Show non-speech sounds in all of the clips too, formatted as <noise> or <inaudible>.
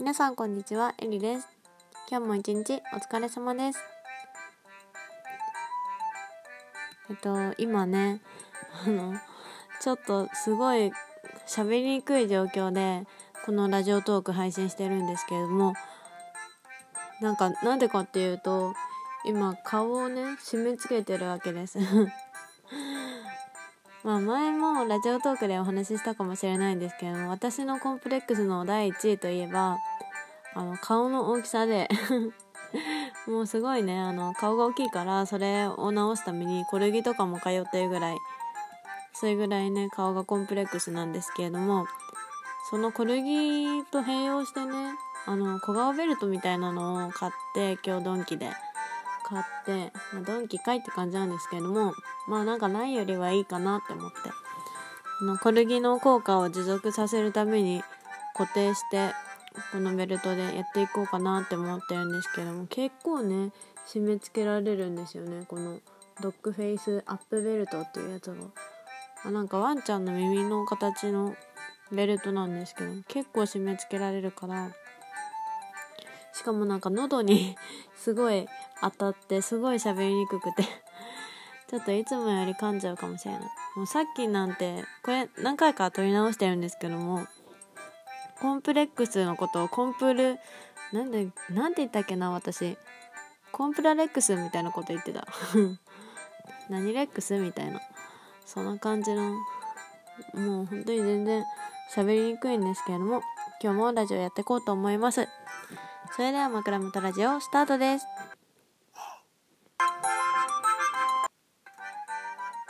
皆さんこんにちは、えりです。今日も一日お疲れ様です。えっと、今ね、あの、ちょっとすごい喋りにくい状況で、このラジオトーク配信してるんですけれども、なんか、なんでかっていうと、今顔をね、締め付けてるわけです。まあ前もラジオトークでお話ししたかもしれないんですけども私のコンプレックスの第1位といえばあの顔の大きさで <laughs> もうすごいねあの顔が大きいからそれを直すために小ルギとかも通ってるぐらいそれぐらいね顔がコンプレックスなんですけれどもその小ルギと併用してねあの小顔ベルトみたいなのを買って今日ドンキで。買って、まあ、ドンキかいって感じなんですけどもまあなんかないよりはいいかなって思って。あのコルギの効果を持続させるために固定してこのベルトでやっていこうかなって思ってるんですけども結構ね締め付けられるんですよね。このドッグフェイスアップベルトっていうやつがあなんかワンちゃんの耳の形のベルトなんですけど結構締め付けられるからしかもなんか喉に <laughs> すごい当たってすごい喋りにくくて。<laughs> ちょっといつもより噛んじゃうかもしれない。もうさっきなんてこれ何回か撮り直してるんですけどもコンプレックスのことをコンプルなんでなんて言ったっけな私。コンプラレックスみたいなこと言ってた。<laughs> 何レックスみたいな。そんな感じのもう本当に全然喋りにくいんですけれども今日もラジオやっていこうと思います。それでは枕元ラジオスタートです。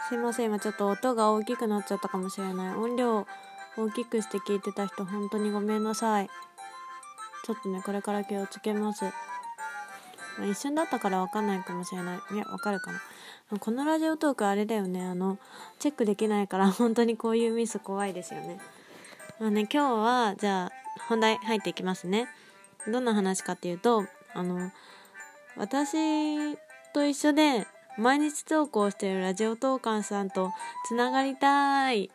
すいません。今ちょっと音が大きくなっちゃったかもしれない。音量大きくして聞いてた人本当にごめんなさい。ちょっとねこれから気をつけます、ま、一瞬だったから分かんないかもしれない。いや分かるかな。このラジオトークあれだよね。あのチェックできないから本当にこういうミス怖いですよね。まあね今日はじゃあ本題入っていきますね。どんな話かっていうとあの私と一緒で毎日投稿しているラジオトーカーさんとつながりたい。っ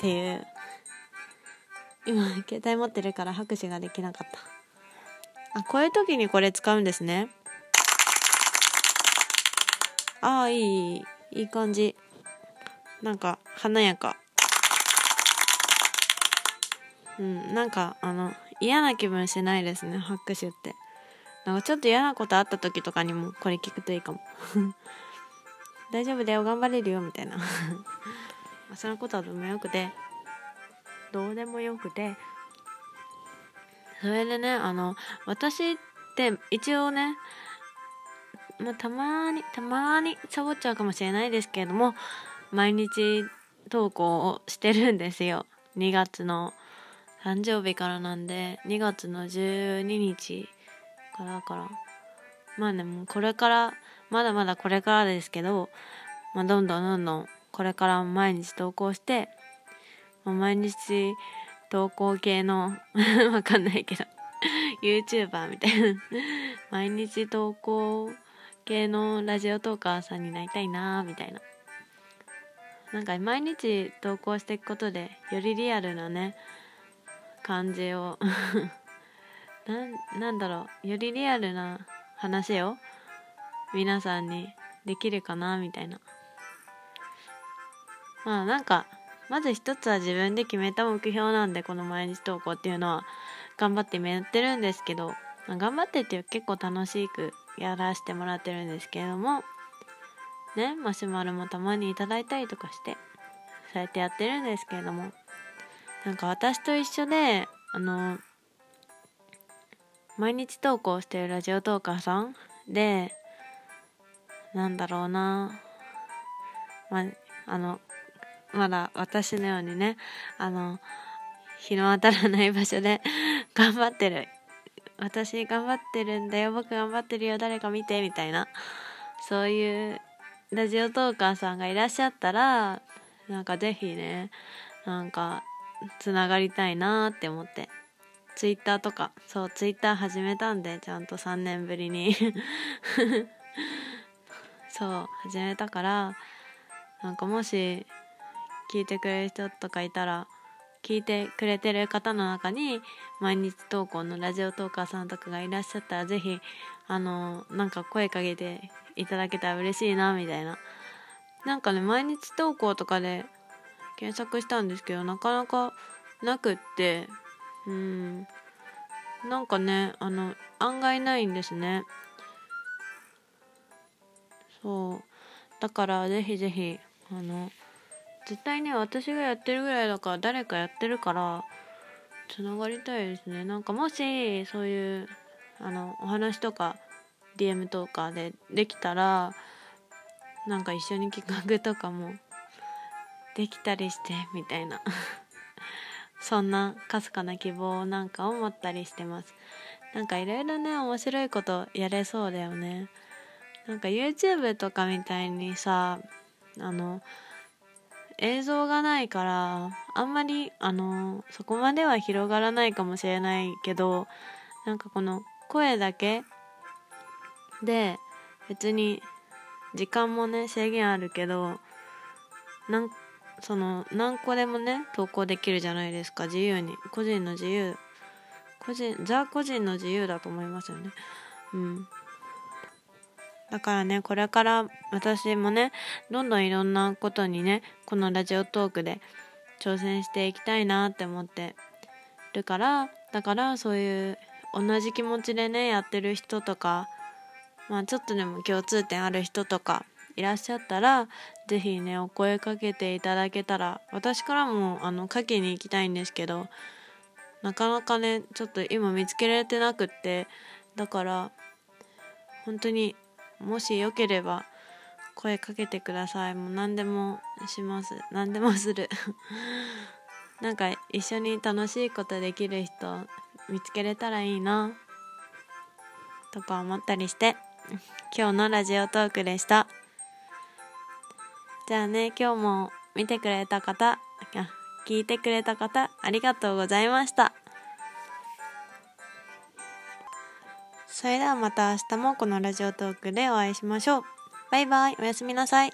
ていう。今携帯持ってるから拍手ができなかった。あこういう時にこれ使うんですね。ああいいいい感じ。なんか華やか。うんなんかあの嫌な気分しないですね拍手って。なんかちょっと嫌なことあった時とかにもこれ聞くといいかも。<laughs> 大丈夫だよ頑張れるよみたいな。<laughs> そのことはどうでもよくてどうでもよくて。それでねあの私って一応ねまあ、たまにたまにサボっちゃうかもしれないですけれども毎日投稿をしてるんですよ。2月の誕生日からなんで2月の12日かだから。まあねもうこれからまだまだこれからですけど、まあ、どんどんどんどんこれから毎日投稿して、まあ、毎日投稿系の <laughs> わかんないけど YouTuber みたいな。毎日投稿系のラジオトーカーさんになりたいなみたいな。なんか毎日投稿していくことでよりリアルなね感じをなんなんだろう。よりリアルな話を皆さんにできるかなみたいな。まあなんかまず一つは自分で決めた目標なんでこの毎日投稿っていうのは頑張って今やってるんですけど、まあ、頑張ってっていう結構楽しくやらせてもらってるんですけれどもねマシュマロもたまにいただいたりとかしてそうやってやってるんですけれどもなんか私と一緒であの毎日投稿してるラジオトーカーさん。でなんだろうな。まあのまだ私のようにねあの日の当たらない場所で <laughs> 頑張ってる。私頑張ってるんだよ。僕頑張ってるよ。誰か見てみたいな。そういうラジオトーカーさんがいらっしゃったらなんかぜひねなんかつながりたいなって思って。ツイッターとかそうツイッター始めたんでちゃんと3年ぶりに。<laughs> そう始めたからなんかもし聞いてくれる人とかいたら聞いてくれてる方の中に毎日投稿のラジオトーカーさんとかがいらっしゃったら是非あのなんか声かけていただけたら嬉しいなみたいな。なんかね毎日投稿とかで検索したんですけどなかなかなくってうん。なんかねあの案外ないんですね。そう。だからぜひぜひあの絶対ね私がやってるぐらいだから誰かやってるからつながりたいですね。なんかもしそういうあのお話とか DM とかでできたらなんか一緒に企画とかもできたりしてみたいな。そんなかすかな希望なんかを持ったりしてます。なんかいろいろね面白いことやれそうだよね。なんか YouTube とかみたいにさあの映像がないからあんまりあのそこまでは広がらないかもしれないけどなんかこの声だけで別に時間もね制限あるけどなんその何個でもね投稿できるじゃないですか。自由に。個人の自由。個人ザ個人の自由だと思いますよね。うん。だからねこれから私もねどんどんいろんなことにねこのラジオトークで挑戦していきたいなって思ってるからだからそういう同じ気持ちでねやってる人とかまあちょっとでも共通点ある人とかいらっしゃったら是非ねお声かけていただけたら私からもあのかけに行きたいんですけどなかなかねちょっと今見つけられてなくってだから本当にもしよければ声かけてください。もう何でもします。何でもする。<laughs> なんか一緒に楽しいことできる人見つけれたらいいな。とか思ったりして今日のラジオトークでした。じゃあね今日も見てくれた方あ聞いてくれた方ありがとうございましたそれではまた明日もこのラジオトークでお会いしましょう。バイバイ、おやすみなさい。